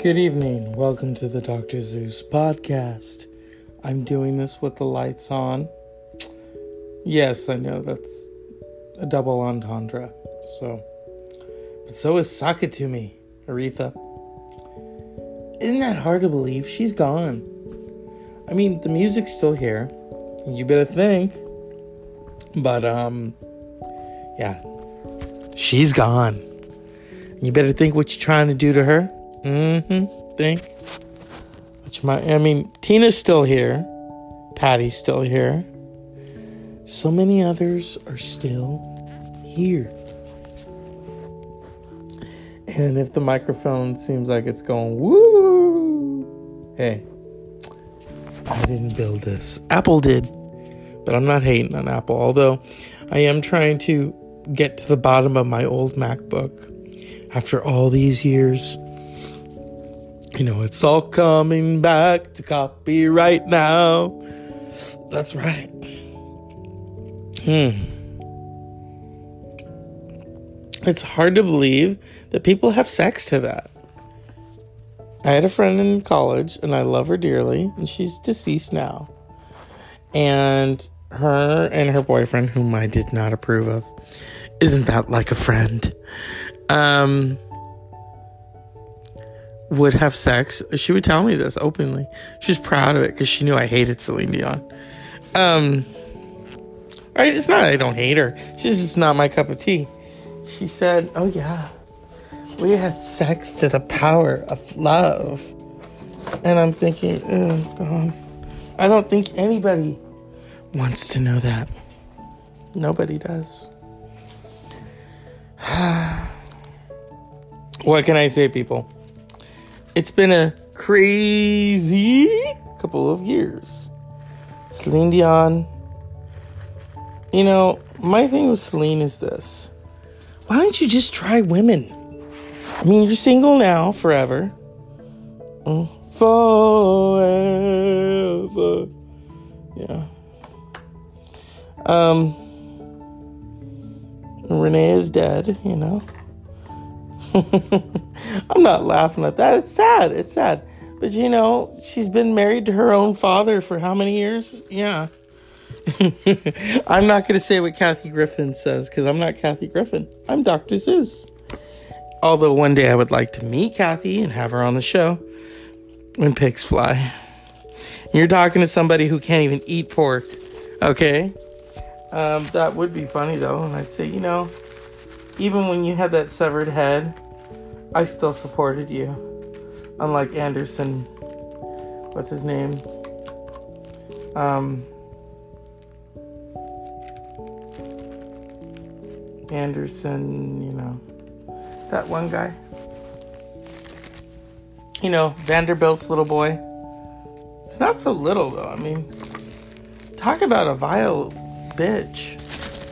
Good evening. Welcome to the Dr. Zeus podcast. I'm doing this with the lights on. Yes, I know that's a double entendre. So, but so is Sakatumi, Aretha. Isn't that hard to believe? She's gone. I mean, the music's still here. You better think. But um, yeah, she's gone. You better think what you're trying to do to her. Mm-hmm. Think. Which my I mean, Tina's still here. Patty's still here. So many others are still here. And if the microphone seems like it's going woo, hey, I didn't build this. Apple did. But I'm not hating on Apple, although I am trying to get to the bottom of my old MacBook after all these years. You know, it's all coming back to copyright now. That's right. Hmm. It's hard to believe that people have sex to that. I had a friend in college and I love her dearly, and she's deceased now. And her and her boyfriend, whom I did not approve of, isn't that like a friend? Um, would have sex, she would tell me this openly. She's proud of it because she knew I hated Celine Dion. Um, right? It's not I don't hate her. She's just not my cup of tea. She said, "Oh yeah, we had sex to the power of love," and I'm thinking, oh God, I don't think anybody wants to know that. Nobody does. what can I say, people? It's been a crazy couple of years. Celine Dion. You know, my thing with Celine is this. Why don't you just try women? I mean, you're single now forever. Mm, forever. Yeah. Um, Renee is dead, you know. I'm not laughing at that. It's sad. It's sad. But you know, she's been married to her own father for how many years? Yeah. I'm not going to say what Kathy Griffin says because I'm not Kathy Griffin. I'm Dr. Zeus. Although one day I would like to meet Kathy and have her on the show when pigs fly. And you're talking to somebody who can't even eat pork, okay? Um, that would be funny though. And I'd say, you know, even when you had that severed head, I still supported you. Unlike Anderson, what's his name? Um, Anderson, you know, that one guy. You know, Vanderbilt's little boy. It's not so little though. I mean, talk about a vile bitch.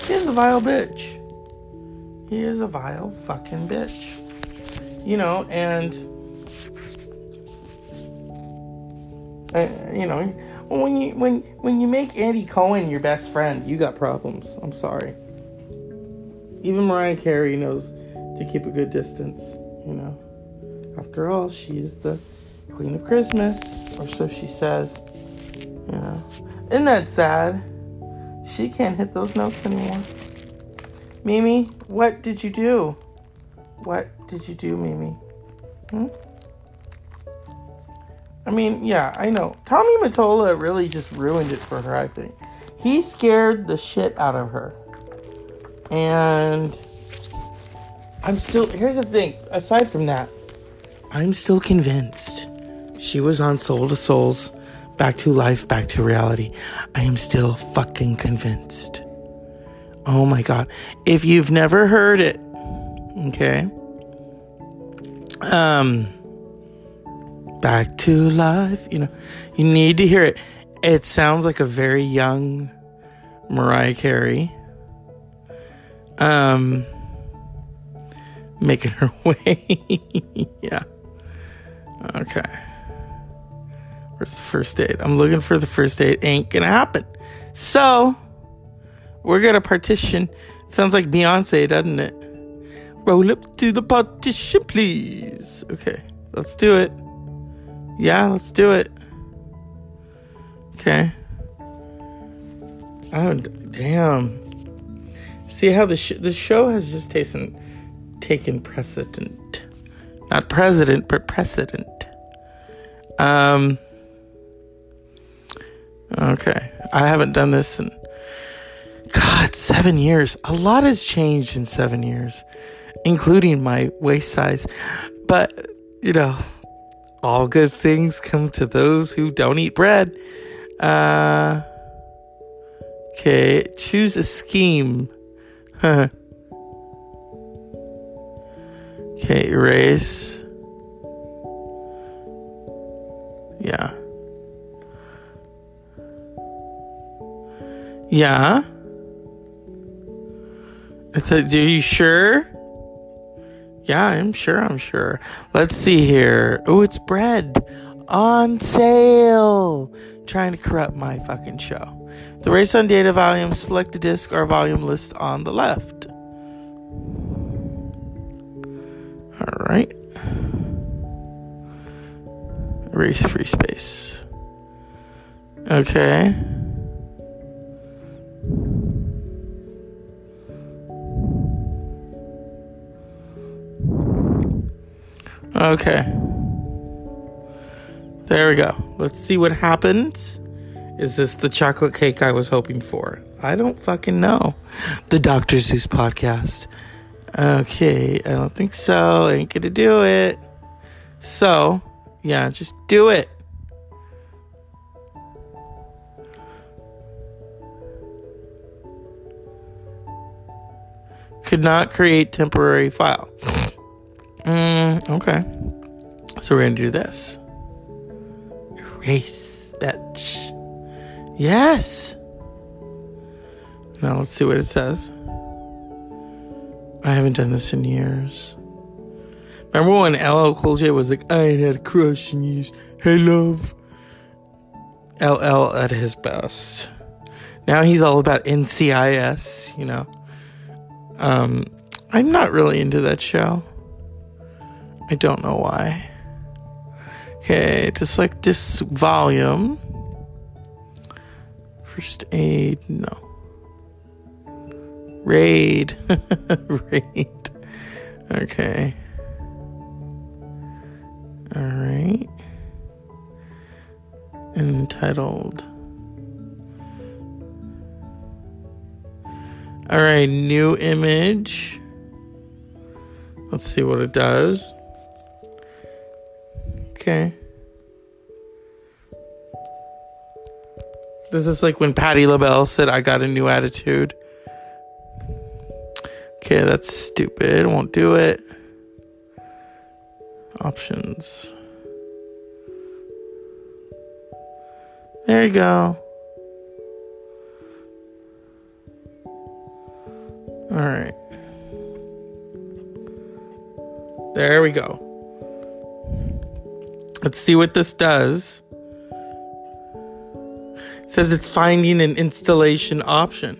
He is a vile bitch. He is a vile fucking bitch. You know, and uh, you know, when you when when you make Andy Cohen your best friend, you got problems. I'm sorry. Even Mariah Carey knows to keep a good distance, you know. After all, she's the queen of Christmas, or so she says. Yeah. Isn't that sad? She can't hit those notes anymore. Mimi, what did you do? What did you do, Mimi? Hmm? I mean, yeah, I know. Tommy Mottola really just ruined it for her, I think. He scared the shit out of her. And I'm still, here's the thing, aside from that, I'm still convinced she was on Soul II Soul's, back to life, back to reality. I am still fucking convinced. Oh my god. If you've never heard it, okay? Um Back to life, you know, you need to hear it. It sounds like a very young Mariah Carey. Um making her way. yeah. Okay. Where's the first date? I'm looking for the first date. Ain't gonna happen. So, we're gonna partition. Sounds like Beyonce, doesn't it? Roll up to the partition, please. Okay, let's do it. Yeah, let's do it. Okay. Oh, damn. See how the sh- the show has just taken taken precedent, not president, but precedent. Um. Okay, I haven't done this in seven years. A lot has changed in seven years, including my waist size. But you know, all good things come to those who don't eat bread. Uh. Okay, choose a scheme. okay, erase. Yeah. Yeah. Are you sure? Yeah, I'm sure, I'm sure. Let's see here. Oh, it's bread on sale. Trying to corrupt my fucking show. The race on data volume, select the disk or volume list on the left. All right. Erase free space. Okay. Okay. There we go. Let's see what happens. Is this the chocolate cake I was hoping for? I don't fucking know. The Dr. Zeus podcast. Okay, I don't think so. Ain't gonna do it. So, yeah, just do it. Could not create temporary file. Mm, okay. So we're gonna do this. Erase that. Yes. Now let's see what it says. I haven't done this in years. Remember when LL Cool J was like, I ain't had a crush in years. Hey, love. LL at his best. Now he's all about NCIS, you know. Um, I'm not really into that show. I don't know why. Okay, to select this volume. First aid, no. Raid. Raid. Okay. Alright. Entitled. Alright, new image. Let's see what it does. Okay. This is like when Patti LaBelle said, I got a new attitude. Okay, that's stupid. Won't do it. Options. There you go. All right. There we go. Let's see what this does. It says it's finding an installation option.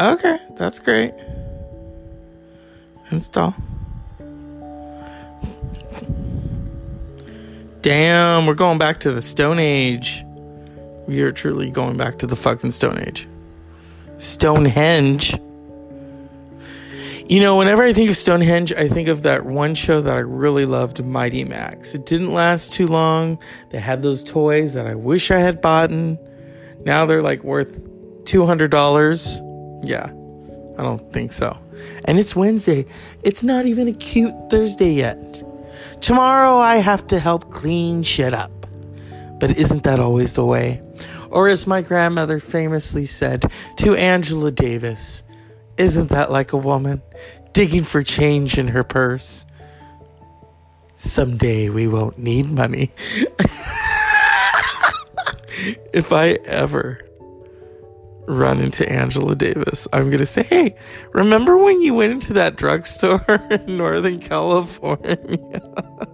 Okay, that's great. Install. Damn, we're going back to the Stone Age. We are truly going back to the fucking Stone Age. Stonehenge. You know, whenever I think of Stonehenge, I think of that one show that I really loved, Mighty Max. It didn't last too long. They had those toys that I wish I had bought. Now they're like worth $200. Yeah, I don't think so. And it's Wednesday. It's not even a cute Thursday yet. Tomorrow I have to help clean shit up. But isn't that always the way? Or as my grandmother famously said to Angela Davis, isn't that like a woman digging for change in her purse? Someday we won't need money. if I ever run into Angela Davis, I'm going to say, hey, remember when you went into that drugstore in Northern California?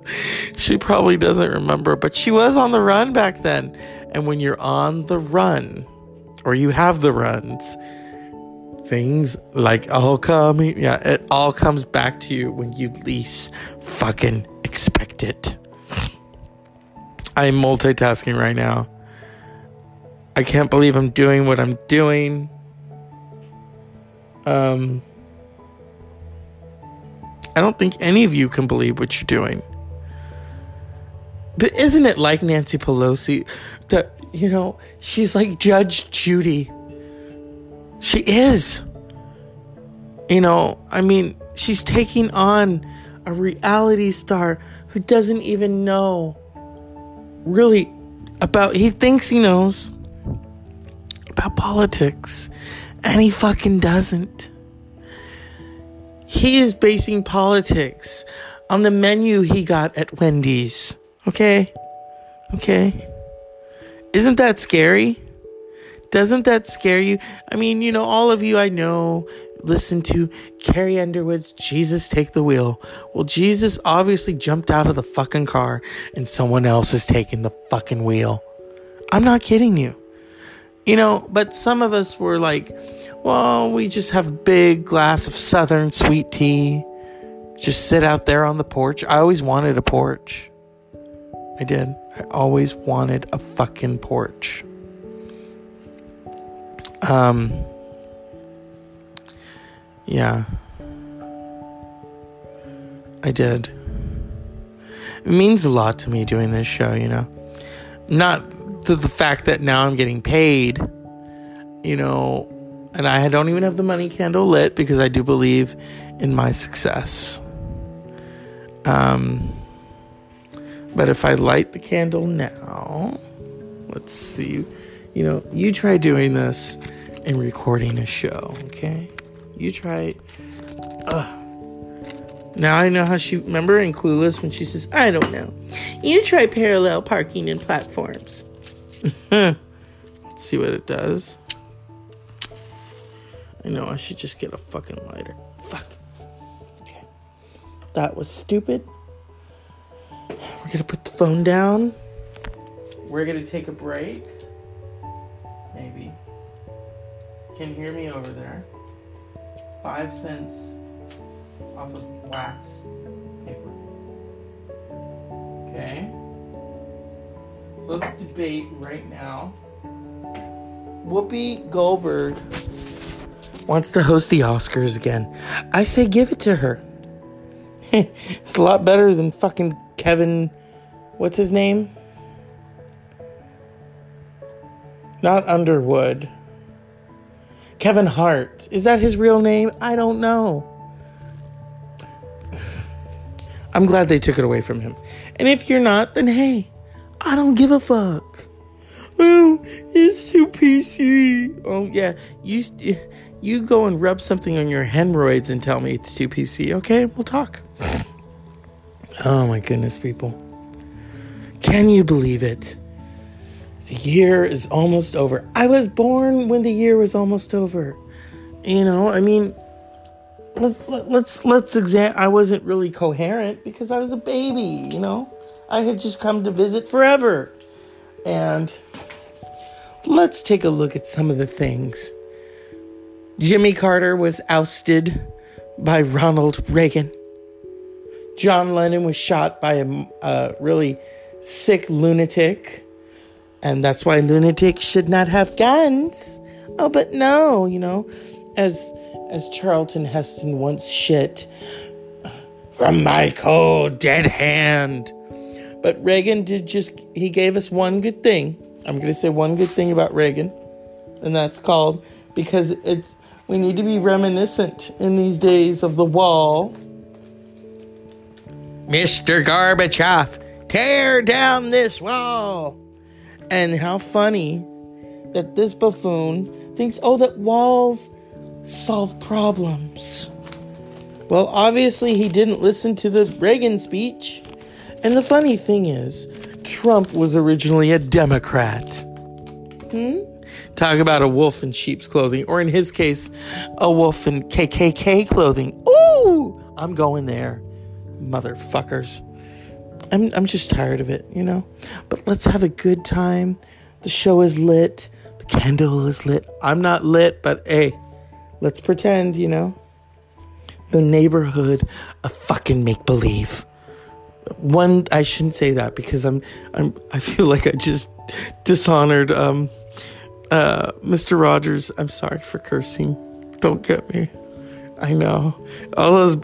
she probably doesn't remember, but she was on the run back then. And when you're on the run, or you have the runs, things like all coming, yeah, it all comes back to you when you least fucking expect it. I'm multitasking right now. I can't believe I'm doing what I'm doing. Um, I don't think any of you can believe what you're doing. But isn't it like Nancy Pelosi that, you know, she's like Judge Judy? She is. You know, I mean, she's taking on a reality star who doesn't even know really about, he thinks he knows about politics, and he fucking doesn't. He is basing politics on the menu he got at Wendy's. Okay? Okay? Isn't that scary? Doesn't that scare you? I mean, you know, all of you I know listen to Carrie Underwood's Jesus Take the Wheel. Well, Jesus obviously jumped out of the fucking car and someone else is taking the fucking wheel. I'm not kidding you. You know, but some of us were like, well, we just have a big glass of southern sweet tea. Just sit out there on the porch. I always wanted a porch. I did. I always wanted a fucking porch. Um, yeah. I did. It means a lot to me doing this show, you know. Not to the fact that now I'm getting paid, you know, and I don't even have the money candle lit because I do believe in my success. Um, but if I light the candle now, let's see. You know, you try doing this and recording a show, okay? You try. Ugh. Now I know how she. Remember in Clueless when she says, I don't know. You try parallel parking in platforms. Let's see what it does. I know I should just get a fucking lighter. Fuck. Okay. That was stupid. We're gonna put the phone down. We're gonna take a break. Maybe. Can hear me over there? Five cents off of wax paper. Okay. So let's debate right now. Whoopi Goldberg wants to host the Oscars again. I say give it to her. it's a lot better than fucking Kevin. What's his name? Not Underwood. Kevin Hart. Is that his real name? I don't know. I'm glad they took it away from him. And if you're not, then hey, I don't give a fuck. Oh, it's too PC. Oh yeah, you you go and rub something on your hemorrhoids and tell me it's too PC. Okay, we'll talk. Oh my goodness, people. Can you believe it? The year is almost over. I was born when the year was almost over. You know, I mean, let, let, let's let's examine. I wasn't really coherent because I was a baby. You know, I had just come to visit forever, and let's take a look at some of the things. Jimmy Carter was ousted by Ronald Reagan. John Lennon was shot by a, a really sick lunatic, and that's why lunatics should not have guns. Oh, but no, you know, as as Charlton Heston once shit from my cold dead hand. But Reagan did just he gave us one good thing. I'm going to say one good thing about Reagan, and that's called because it's we need to be reminiscent in these days of the wall Mr. Gorbachev, tear down this wall. And how funny that this buffoon thinks, oh, that walls solve problems. Well, obviously, he didn't listen to the Reagan speech. And the funny thing is, Trump was originally a Democrat. Hmm? Talk about a wolf in sheep's clothing, or in his case, a wolf in KKK clothing. Ooh, I'm going there motherfuckers. I'm I'm just tired of it, you know. But let's have a good time. The show is lit. The candle is lit. I'm not lit, but hey, let's pretend, you know. The neighborhood of fucking make believe. one I shouldn't say that because I'm I'm I feel like I just dishonored um uh Mr. Rogers. I'm sorry for cursing. Don't get me. I know. All those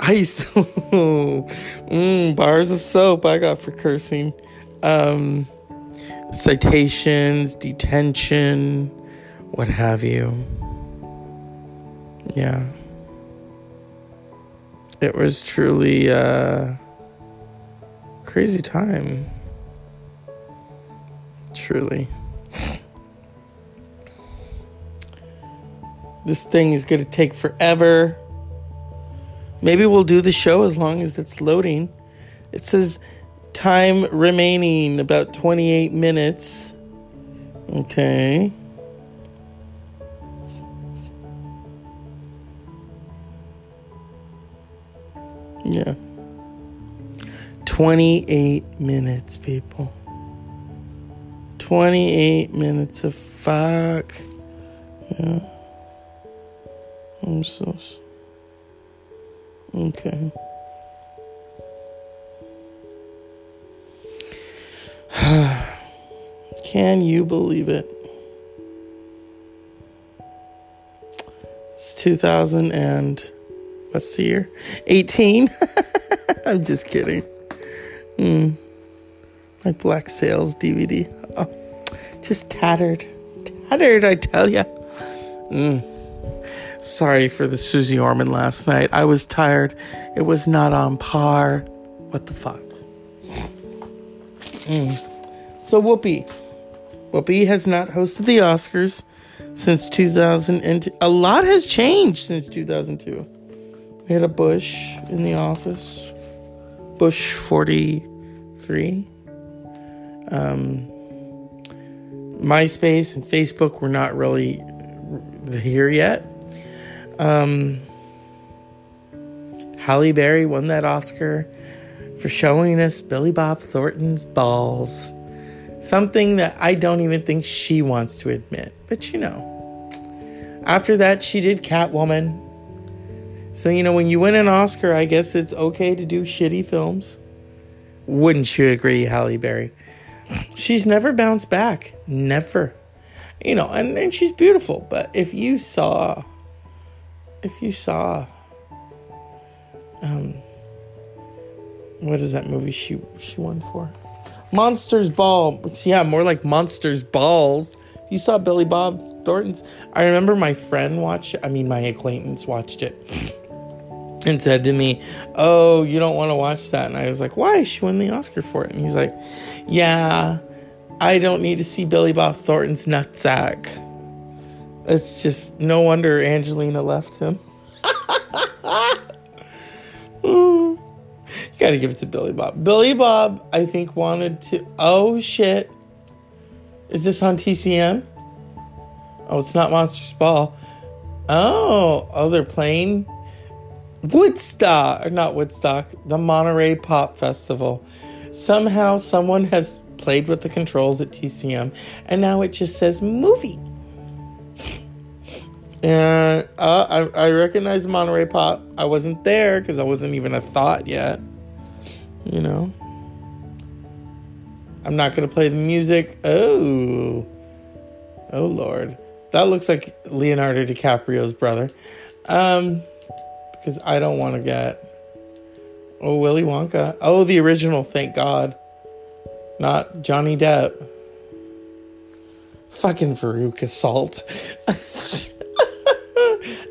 ice mm, bars of soap I got for cursing. Um citations, detention, what have you. Yeah. It was truly uh crazy time. Truly. This thing is going to take forever. Maybe we'll do the show as long as it's loading. It says time remaining about 28 minutes. Okay. Yeah. 28 minutes, people. 28 minutes of fuck. Yeah. I'm so. Okay. Can you believe it? It's 2000 and what's the year? 18. I'm just kidding. Mm. My Black Sails DVD. Oh, just tattered. Tattered, I tell ya. Mm. Sorry for the Susie Orman last night. I was tired. It was not on par. What the fuck? Mm. So, Whoopi. Whoopi has not hosted the Oscars since 2002. A lot has changed since 2002. We had a Bush in the office. Bush 43. Um, MySpace and Facebook were not really here yet. Um, Halle Berry won that Oscar for showing us Billy Bob Thornton's balls. Something that I don't even think she wants to admit. But you know. After that, she did Catwoman. So, you know, when you win an Oscar, I guess it's okay to do shitty films. Wouldn't you agree, Halle Berry? She's never bounced back. Never. You know, and, and she's beautiful. But if you saw, if you saw, um, what is that movie she she won for? Monsters Ball. Yeah, more like Monsters Balls. You saw Billy Bob Thornton's. I remember my friend watched. I mean, my acquaintance watched it and said to me, Oh, you don't want to watch that? And I was like, Why? She won the Oscar for it. And he's like, Yeah, I don't need to see Billy Bob Thornton's nutsack. It's just no wonder Angelina left him. you gotta give it to Billy Bob. Billy Bob, I think, wanted to. Oh shit. Is this on TCM? Oh, it's not Monsters Ball. Oh, oh, they're playing Woodstock, or not Woodstock, the Monterey Pop Festival. Somehow someone has played with the controls at TCM and now it just says movie. And uh, I, I recognize Monterey Pop. I wasn't there because I wasn't even a thought yet. You know? I'm not going to play the music. Oh. Oh, Lord. That looks like Leonardo DiCaprio's brother. Um, because I don't want to get. Oh, Willy Wonka. Oh, the original, thank God. Not Johnny Depp. Fucking Veruca Salt.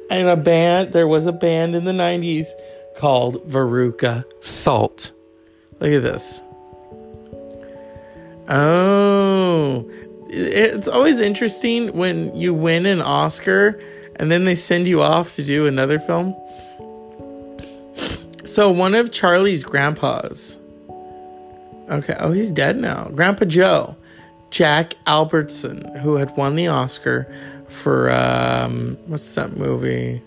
and a band, there was a band in the 90s called Veruca Salt. Look at this. Oh, it's always interesting when you win an Oscar and then they send you off to do another film. So one of Charlie's grandpas. Okay, oh, he's dead now. Grandpa Joe, Jack Albertson, who had won the Oscar for um, what's that movie?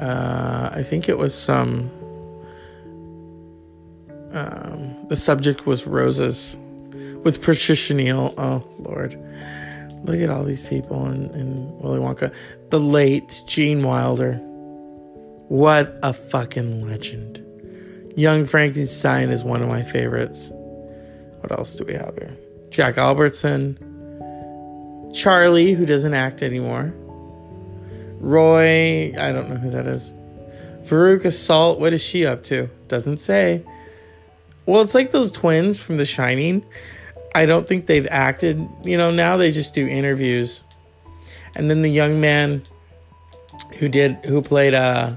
Uh, I think it was some. Um, the subject was roses with Patricia Neal. Oh Lord, look at all these people in, in Willy Wonka. The late Gene Wilder. What a fucking legend. Young Frankenstein is one of my favorites. What else do we have here? Jack Albertson. Charlie, who doesn't act anymore. Roy, I don't know who that is. Veruca Salt, what is she up to? Doesn't say. Well, it's like those twins from The Shining. I don't think they've acted. You know, now they just do interviews. And then the young man who did who played uh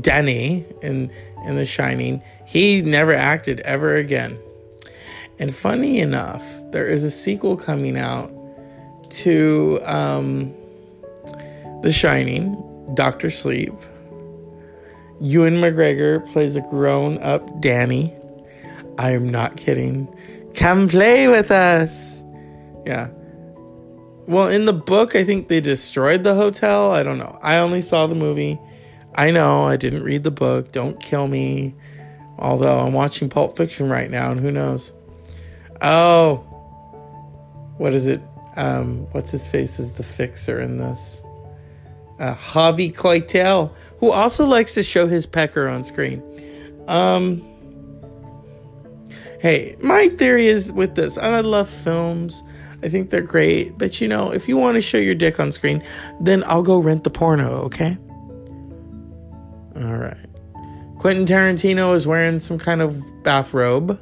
Denny in in The Shining, he never acted ever again. And funny enough, there is a sequel coming out to um, The Shining, Doctor Sleep. Ewan McGregor plays a grown up Danny. I am not kidding. Come play with us. Yeah. Well, in the book, I think they destroyed the hotel. I don't know. I only saw the movie. I know I didn't read the book. Don't kill me. Although I'm watching Pulp Fiction right now, and who knows? Oh, what is it? Um, what's his face is the fixer in this? Uh, Harvey Keitel, who also likes to show his pecker on screen. Um, hey, my theory is with this, and I love films. I think they're great, but you know, if you want to show your dick on screen, then I'll go rent the porno, okay? All right. Quentin Tarantino is wearing some kind of bathrobe.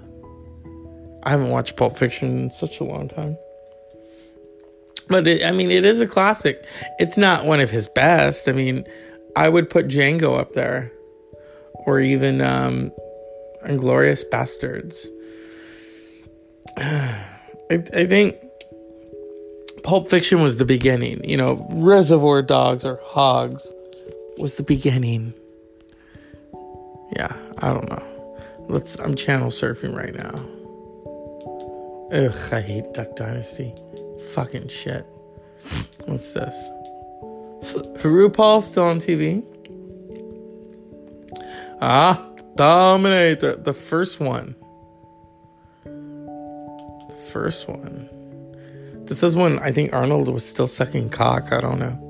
I haven't watched Pulp Fiction in such a long time. But it, I mean, it is a classic. It's not one of his best. I mean, I would put Django up there, or even um, Inglourious Basterds. I, I think Pulp Fiction was the beginning. You know, Reservoir Dogs or Hogs was the beginning. Yeah, I don't know. Let's. I'm channel surfing right now. Ugh, I hate Duck Dynasty. Fucking shit. What's this? RuPaul still on TV. Ah, Dominator, the first one. The first one. This is when I think Arnold was still sucking cock. I don't know.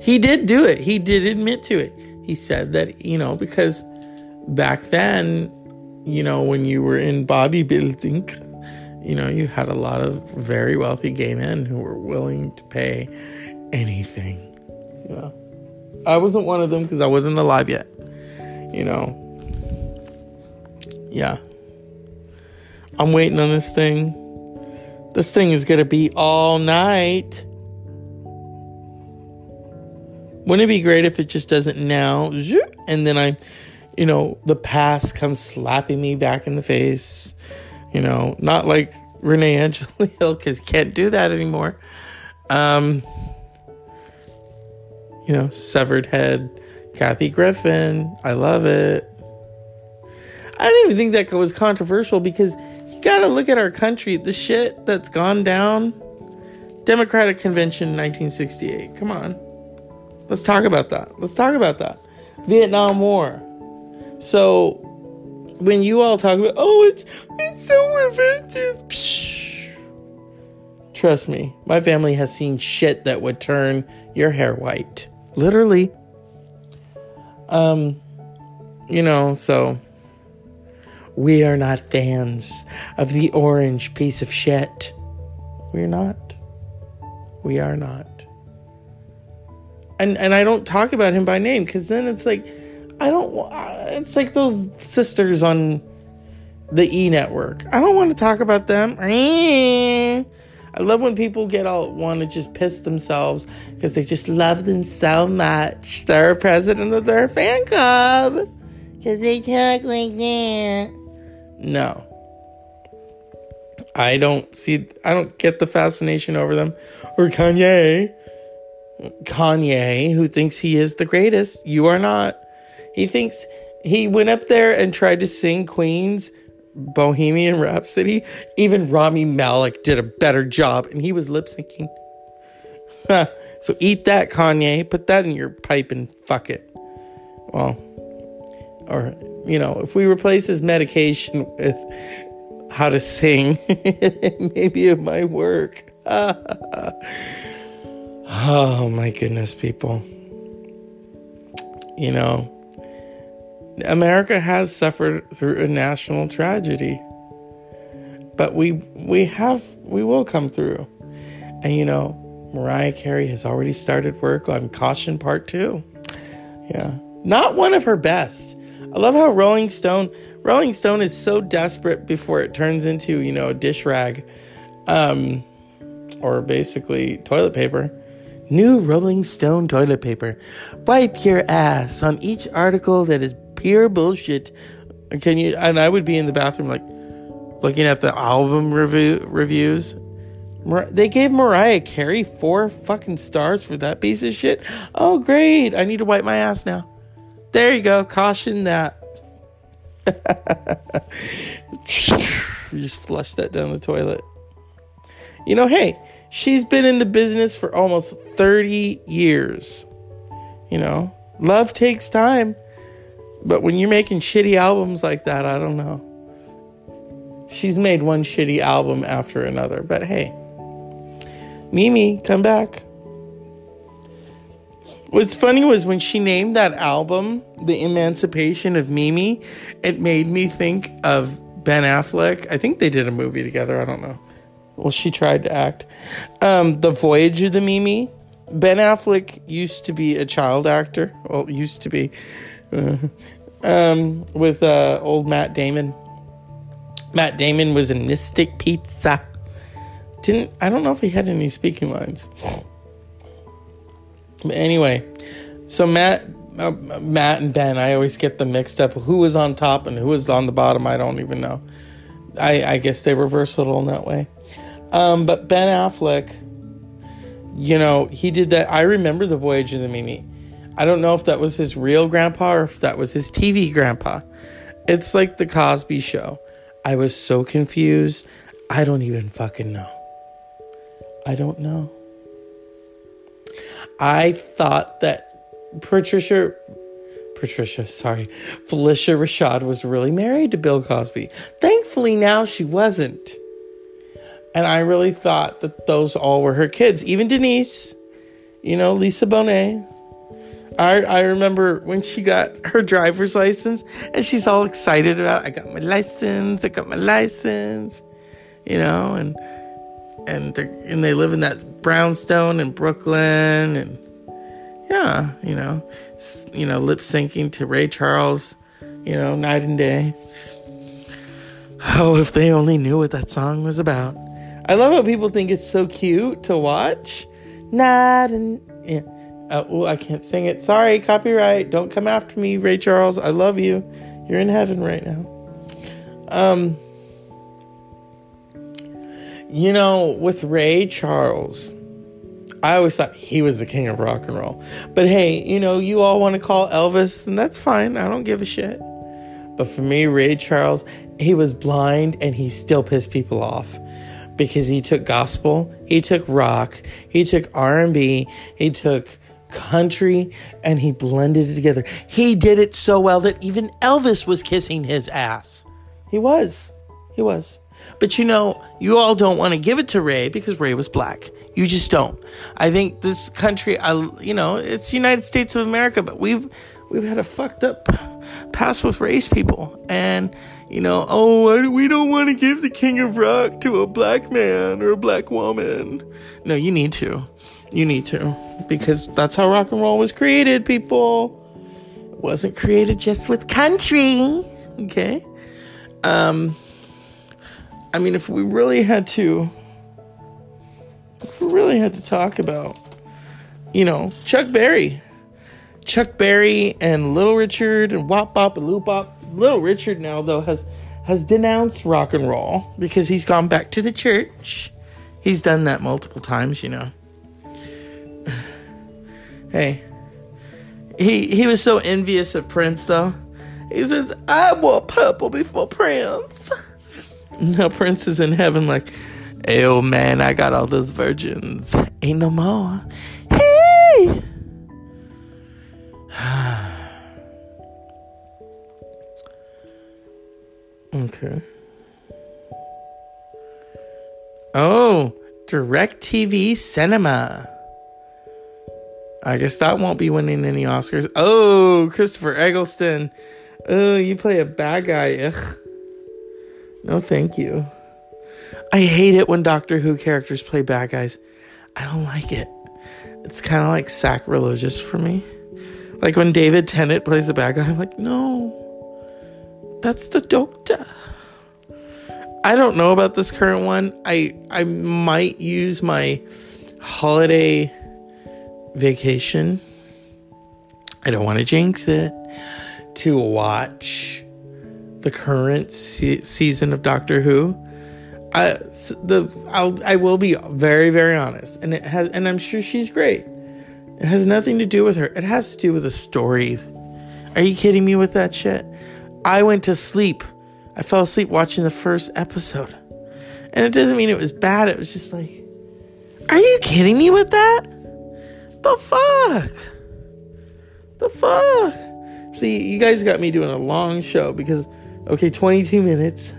He did do it. He did admit to it. He said that, you know, because back then, you know, when you were in bodybuilding, you know, you had a lot of very wealthy gay men who were willing to pay anything. You know, I wasn't one of them because I wasn't alive yet. You know, yeah. I'm waiting on this thing. This thing is gonna be all night. Wouldn't it be great if it just doesn't now? And then I, you know, the past comes slapping me back in the face you know, not like Renee Angelil because can't do that anymore. Um, you know, severed head, Kathy Griffin. I love it. I didn't even think that was controversial because you got to look at our country, the shit that's gone down. Democratic Convention 1968. Come on. Let's talk about that. Let's talk about that. Vietnam War. So when you all talk about, oh, it's it's so offensive. Psh. Trust me, my family has seen shit that would turn your hair white, literally. Um, you know, so we are not fans of the orange piece of shit. We're not. We are not. And and I don't talk about him by name because then it's like I don't. Want, uh, it's like those sisters on the E network. I don't want to talk about them. Eh. I love when people get all want to just piss themselves because they just love them so much. They're president of their fan club because they talk like that. No. I don't see, I don't get the fascination over them. Or Kanye. Kanye, who thinks he is the greatest. You are not. He thinks he went up there and tried to sing Queen's Bohemian Rhapsody. Even Rami Malek did a better job, and he was lip syncing. so eat that, Kanye. Put that in your pipe and fuck it. Well, or, you know, if we replace his medication with how to sing, maybe it might work. oh my goodness, people. You know, America has suffered through a national tragedy. But we we have we will come through. And you know, Mariah Carey has already started work on Caution Part 2. Yeah. Not one of her best. I love how Rolling Stone Rolling Stone is so desperate before it turns into, you know, a dish rag. Um or basically toilet paper. New Rolling Stone toilet paper. Wipe your ass on each article that is pure bullshit. Can you? And I would be in the bathroom like looking at the album review reviews. They gave Mariah Carey four fucking stars for that piece of shit. Oh great! I need to wipe my ass now. There you go. Caution that. just flush that down the toilet. You know, hey, she's been in the business for almost 30 years. You know, love takes time. But when you're making shitty albums like that, I don't know. She's made one shitty album after another, but hey, Mimi, come back. What's funny was when she named that album The Emancipation of Mimi, it made me think of Ben Affleck. I think they did a movie together, I don't know. Well, she tried to act. Um, the Voyage of the Mimi. Ben Affleck used to be a child actor. Well, used to be. Um, with uh, old Matt Damon. Matt Damon was in Mystic Pizza. Didn't I don't know if he had any speaking lines. But anyway, so Matt, uh, Matt and Ben, I always get them mixed up. Who was on top and who was on the bottom? I don't even know. I, I guess they were versatile in that way. Um, but Ben Affleck, you know, he did that. I remember the Voyage of the Mimi. I don't know if that was his real grandpa or if that was his TV grandpa. It's like the Cosby show. I was so confused. I don't even fucking know. I don't know. I thought that Patricia Patricia, sorry, Phylicia Rashad was really married to Bill Cosby. Thankfully, now she wasn't. And I really thought that those all were her kids. Even Denise, you know, Lisa Bonet, I, I remember when she got her driver's license and she's all excited about I got my license, I got my license, you know, and and and they live in that brownstone in Brooklyn and yeah, you know, you know, lip syncing to Ray Charles, you know, night and day. Oh, if they only knew what that song was about. I love how people think it's so cute to watch. Night and yeah. Uh, oh, I can't sing it. Sorry, copyright. Don't come after me, Ray Charles. I love you. You're in heaven right now. Um, you know, with Ray Charles, I always thought he was the king of rock and roll. But hey, you know, you all want to call Elvis, and that's fine. I don't give a shit. But for me, Ray Charles, he was blind and he still pissed people off because he took gospel, he took rock, he took R&B, he took country and he blended it together. He did it so well that even Elvis was kissing his ass. He was. He was. But you know, you all don't want to give it to Ray because Ray was black. You just don't. I think this country, I, you know, it's United States of America, but we've we've had a fucked up past with race people, and you know, oh, we don't want to give the king of rock to a black man or a black woman. No, you need to. You need to. Because that's how rock and roll was created, people. It wasn't created just with country. Okay? Um I mean if we really had to if we really had to talk about you know, Chuck Berry. Chuck Berry and Little Richard and Wop Bop and Loop Bop. Little Richard now though has has denounced rock and roll because he's gone back to the church. He's done that multiple times, you know. Hey, he he was so envious of Prince though. He says, "I wore purple before Prince." now Prince is in heaven, like, "Hey, old man, I got all those virgins. Ain't no more." Hey. okay. Oh, DirecTV Cinema. I guess that won't be winning any Oscars. Oh, Christopher Eccleston. Oh, you play a bad guy. Ugh. No, thank you. I hate it when Doctor Who characters play bad guys. I don't like it. It's kind of like sacrilegious for me. Like when David Tennant plays a bad guy, I'm like, no, that's the Doctor. I don't know about this current one. I I might use my holiday vacation. I don't want to jinx it to watch the current se- season of Doctor Who. I the I'll I will be very very honest, and it has, and I'm sure she's great. It has nothing to do with her. It has to do with the story. Are you kidding me with that shit? I went to sleep. I fell asleep watching the first episode, and it doesn't mean it was bad. It was just like, are you kidding me with that? The fuck? The fuck? See, you guys got me doing a long show because, okay, 22 minutes.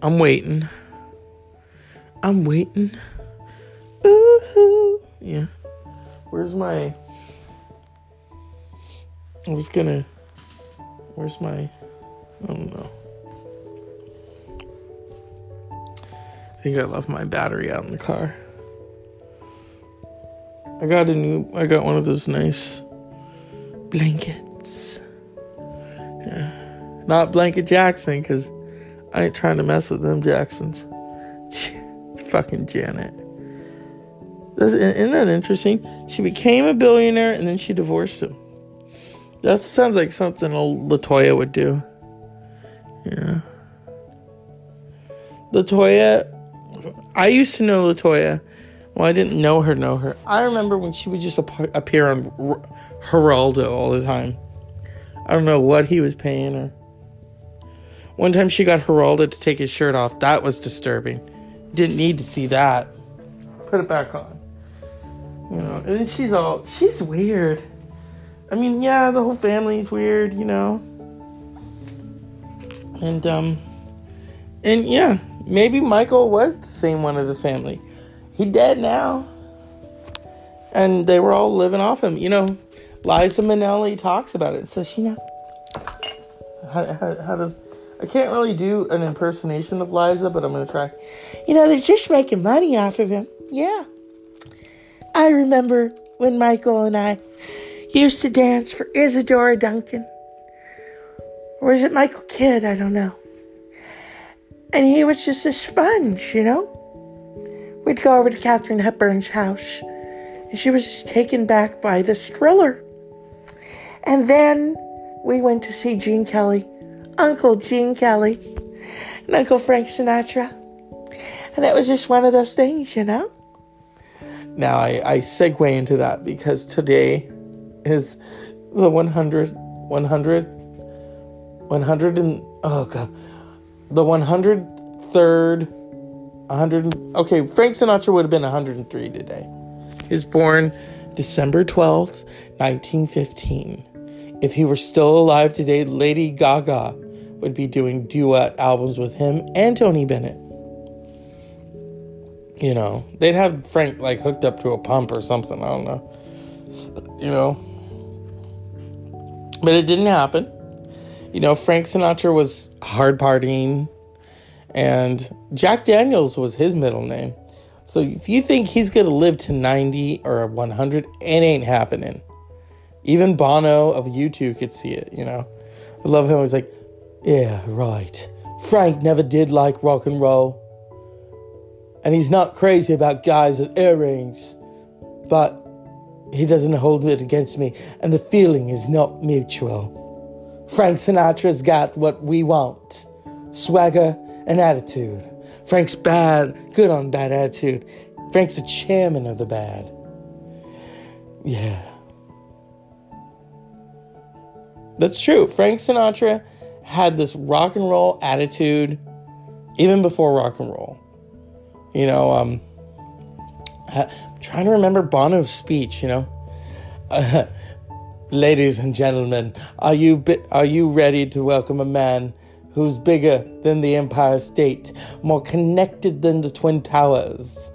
I'm waiting. I'm waiting. Ooh, yeah. Where's my. I was gonna. Where's my. I don't know. I think I left my battery out in the car. I got a new. I got one of those nice blankets. Yeah. Not Blanket Jackson, because I ain't trying to mess with them Jacksons. Fucking Janet. Isn't that interesting? She became a billionaire and then she divorced him. That sounds like something old Latoya would do. Yeah. Latoya, I used to know Latoya. Well, I didn't know her, know her. I remember when she would just appear on Geraldo all the time. I don't know what he was paying her. One time she got Geraldo to take his shirt off. That was disturbing. Didn't need to see that. Put it back on. You know, and then she's all, she's weird. I mean, yeah, the whole family's weird, you know. And, um, and yeah, maybe Michael was the same one of the family. He dead now. And they were all living off him. You know, Liza Minnelli talks about it. Says, you know, how, how, how does I can't really do an impersonation of Liza, but I'm gonna try. You know, they're just making money off of him. Yeah. I remember when Michael and I used to dance for Isadora Duncan. Or is it Michael Kidd? I don't know. And he was just a sponge, you know? We'd go over to Katharine Hepburn's house, and she was just taken back by this thriller. And then we went to see Gene Kelly, Uncle Gene Kelly, and Uncle Frank Sinatra. And it was just one of those things, you know? Now I, I segue into that because today is the 100, 100, 100 and, oh God, the 103rd, 100, okay, Frank Sinatra would have been 103 today. He was born December 12th, 1915. If he were still alive today, Lady Gaga would be doing duet albums with him and Tony Bennett. You know, they'd have Frank like hooked up to a pump or something. I don't know. You know, but it didn't happen. You know, Frank Sinatra was hard partying, and Jack Daniels was his middle name. So if you think he's gonna live to 90 or 100, it ain't happening. Even Bono of U2 could see it, you know. I love him. He's like, yeah, right. Frank never did like rock and roll. And he's not crazy about guys with earrings. But he doesn't hold it against me, and the feeling is not mutual. Frank Sinatra's got what we want swagger and attitude. Frank's bad, good on bad attitude. Frank's the chairman of the bad. Yeah. That's true. Frank Sinatra had this rock and roll attitude even before rock and roll. You know, um, I'm trying to remember Bono's speech, you know. Uh, Ladies and gentlemen, are you bi- are you ready to welcome a man who's bigger than the Empire State, more connected than the Twin Towers,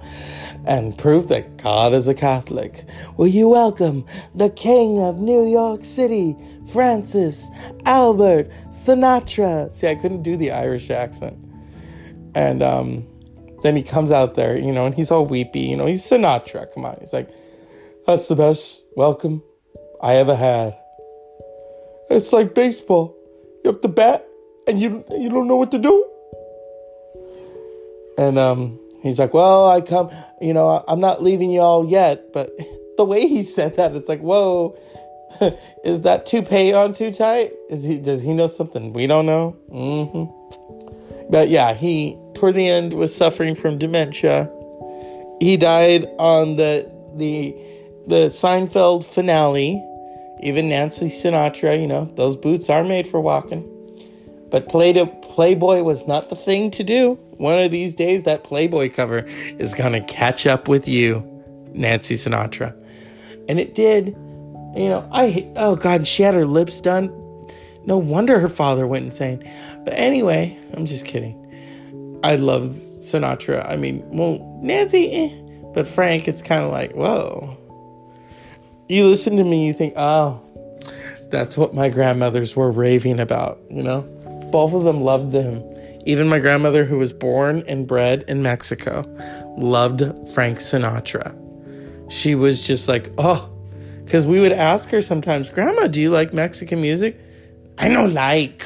and proof that God is a Catholic. Will you welcome the King of New York City, Francis Albert Sinatra? See, I couldn't do the Irish accent. And um, then he comes out there, you know, and he's all weepy. You know, he's Sinatra. Come on. He's like, that's the best welcome I ever had. It's like baseball. You have to bat and you you don't know what to do. And um, he's like, "Well, I come, you know, I'm not leaving y'all yet." But the way he said that, it's like, "Whoa, is that toupee on too tight? Is he? Does he know something we don't know?" Mm-hmm. But yeah, he toward the end was suffering from dementia. He died on the the the Seinfeld finale. Even Nancy Sinatra, you know, those boots are made for walking. But Play Playboy was not the thing to do. One of these days, that Playboy cover is going to catch up with you, Nancy Sinatra. And it did. You know, I, oh God, she had her lips done. No wonder her father went insane. But anyway, I'm just kidding. I love Sinatra. I mean, well, Nancy, eh. But Frank, it's kind of like, whoa. You listen to me, you think, oh, that's what my grandmothers were raving about, you know? Both of them loved him. Even my grandmother, who was born and bred in Mexico, loved Frank Sinatra. She was just like, oh, because we would ask her sometimes, Grandma, do you like Mexican music? I don't like.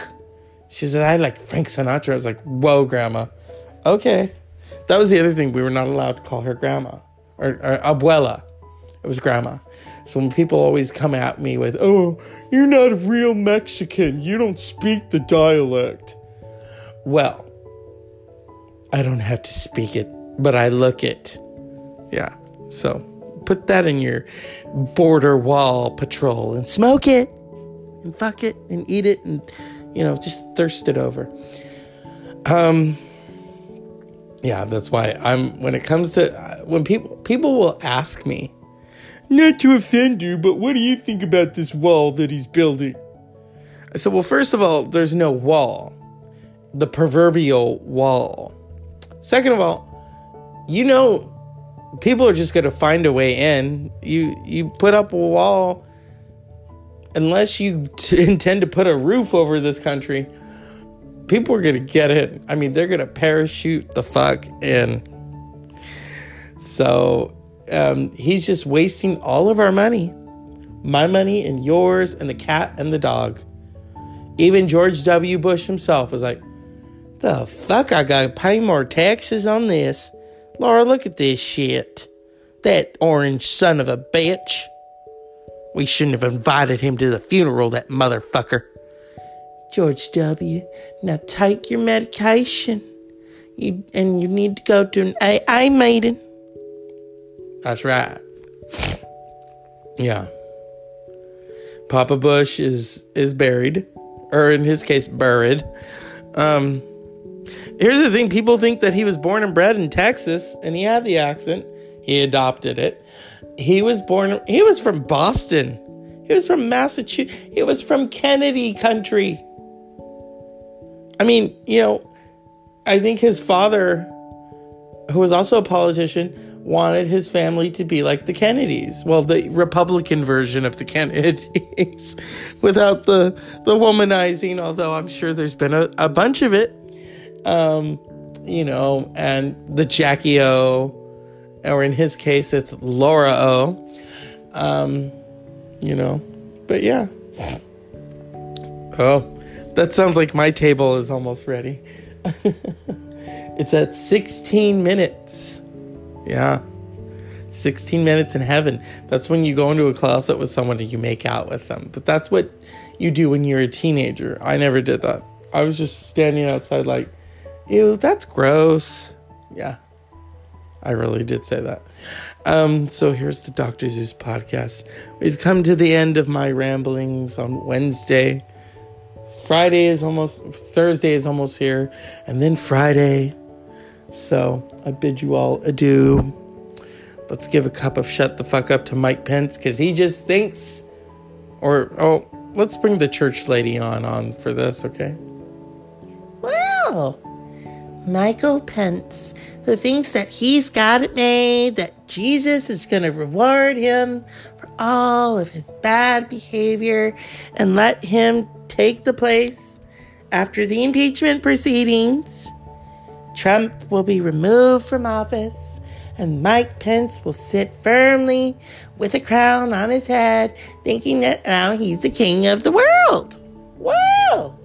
She said, I like Frank Sinatra. I was like, whoa, Grandma. Okay. That was the other thing. We were not allowed to call her Grandma or, or Abuela. It was Grandma. So when people always come at me with, oh, you're not a real Mexican, you don't speak the dialect. Well, I don't have to speak it, but I look it. Yeah. So put that in your border wall patrol and smoke it and fuck it and eat it and, you know, just thirst it over. Um, yeah, that's why I'm, when it comes to, when people, people will ask me, not to offend you, but what do you think about this wall that he's building? I said, Well, first of all, there's no wall, the proverbial wall. Second of all, you know, people are just going to find a way in. You, you put up a wall, unless you t- intend to put a roof over this country, people are going to get in. I mean, they're going to parachute the fuck in. So um, he's just wasting all of our money my money and yours and the cat and the dog. Even George W. Bush himself was like, the fuck, I gotta pay more taxes on this. Laura, look at this shit. That orange son of a bitch. We shouldn't have invited him to the funeral, that motherfucker. George W., now take your medication. You, and you need to go to an AA meeting. That's right. Yeah. Papa Bush is is buried, or in his case, buried. Um, here's the thing: people think that he was born and bred in Texas, and he had the accent. He adopted it. He was born. He was from Boston. He was from Massachusetts. He was from Kennedy country. I mean, you know, I think his father, who was also a politician, wanted his family to be like the Kennedys. Well, the Republican version of the Kennedys without the the womanizing, although I'm sure there's been a, a bunch of it. Um, you know, and the Jackie O, or in his case, it's Laura O. Um, you know, but yeah. Oh, that sounds like my table is almost ready. it's at 16 minutes. Yeah. 16 minutes in heaven. That's when you go into a closet with someone and you make out with them. But that's what you do when you're a teenager. I never did that. I was just standing outside, like, ew, that's gross. Yeah. I really did say that. Um, so here's the Dr. Zeus podcast. We've come to the end of my ramblings on Wednesday. Friday is almost, Thursday is almost here, and then Friday. So I bid you all adieu. Let's give a cup of shut the fuck up to Mike Pence because he just thinks, or oh, let's bring the church lady on on for this, okay? Well, Michael Pence who thinks that he's got it made, that Jesus is going to reward him for all of his bad behavior and let him take the place after the impeachment proceedings. Trump will be removed from office and Mike Pence will sit firmly with a crown on his head, thinking that now he's the king of the world. Wow!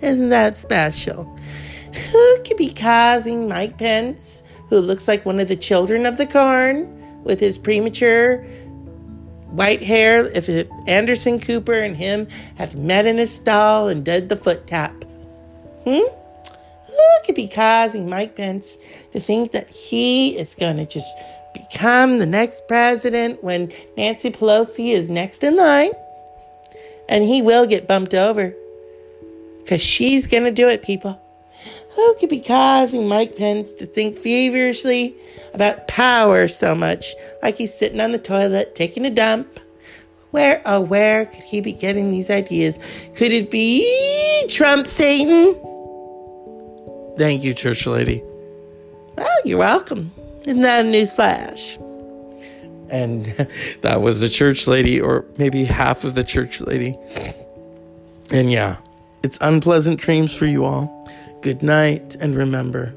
Isn't that special? Who could be causing Mike Pence, who looks like one of the children of the corn, with his premature white hair, if Anderson Cooper and him had met in a stall and did the foot tap? Hmm? Who could be causing Mike Pence to think that he is going to just become the next president when Nancy Pelosi is next in line? And he will get bumped over because she's going to do it, people. Who could be causing Mike Pence to think feverishly about power so much, like he's sitting on the toilet taking a dump? Where, oh, where could he be getting these ideas? Could it be Trump Satan? Thank you, church lady. Well, you're welcome. Isn't that a news flash? And that was the church lady, or maybe half of the church lady. And yeah, it's unpleasant dreams for you all. Good night, and remember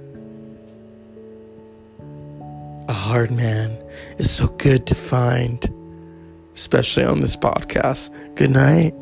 a hard man is so good to find, especially on this podcast. Good night.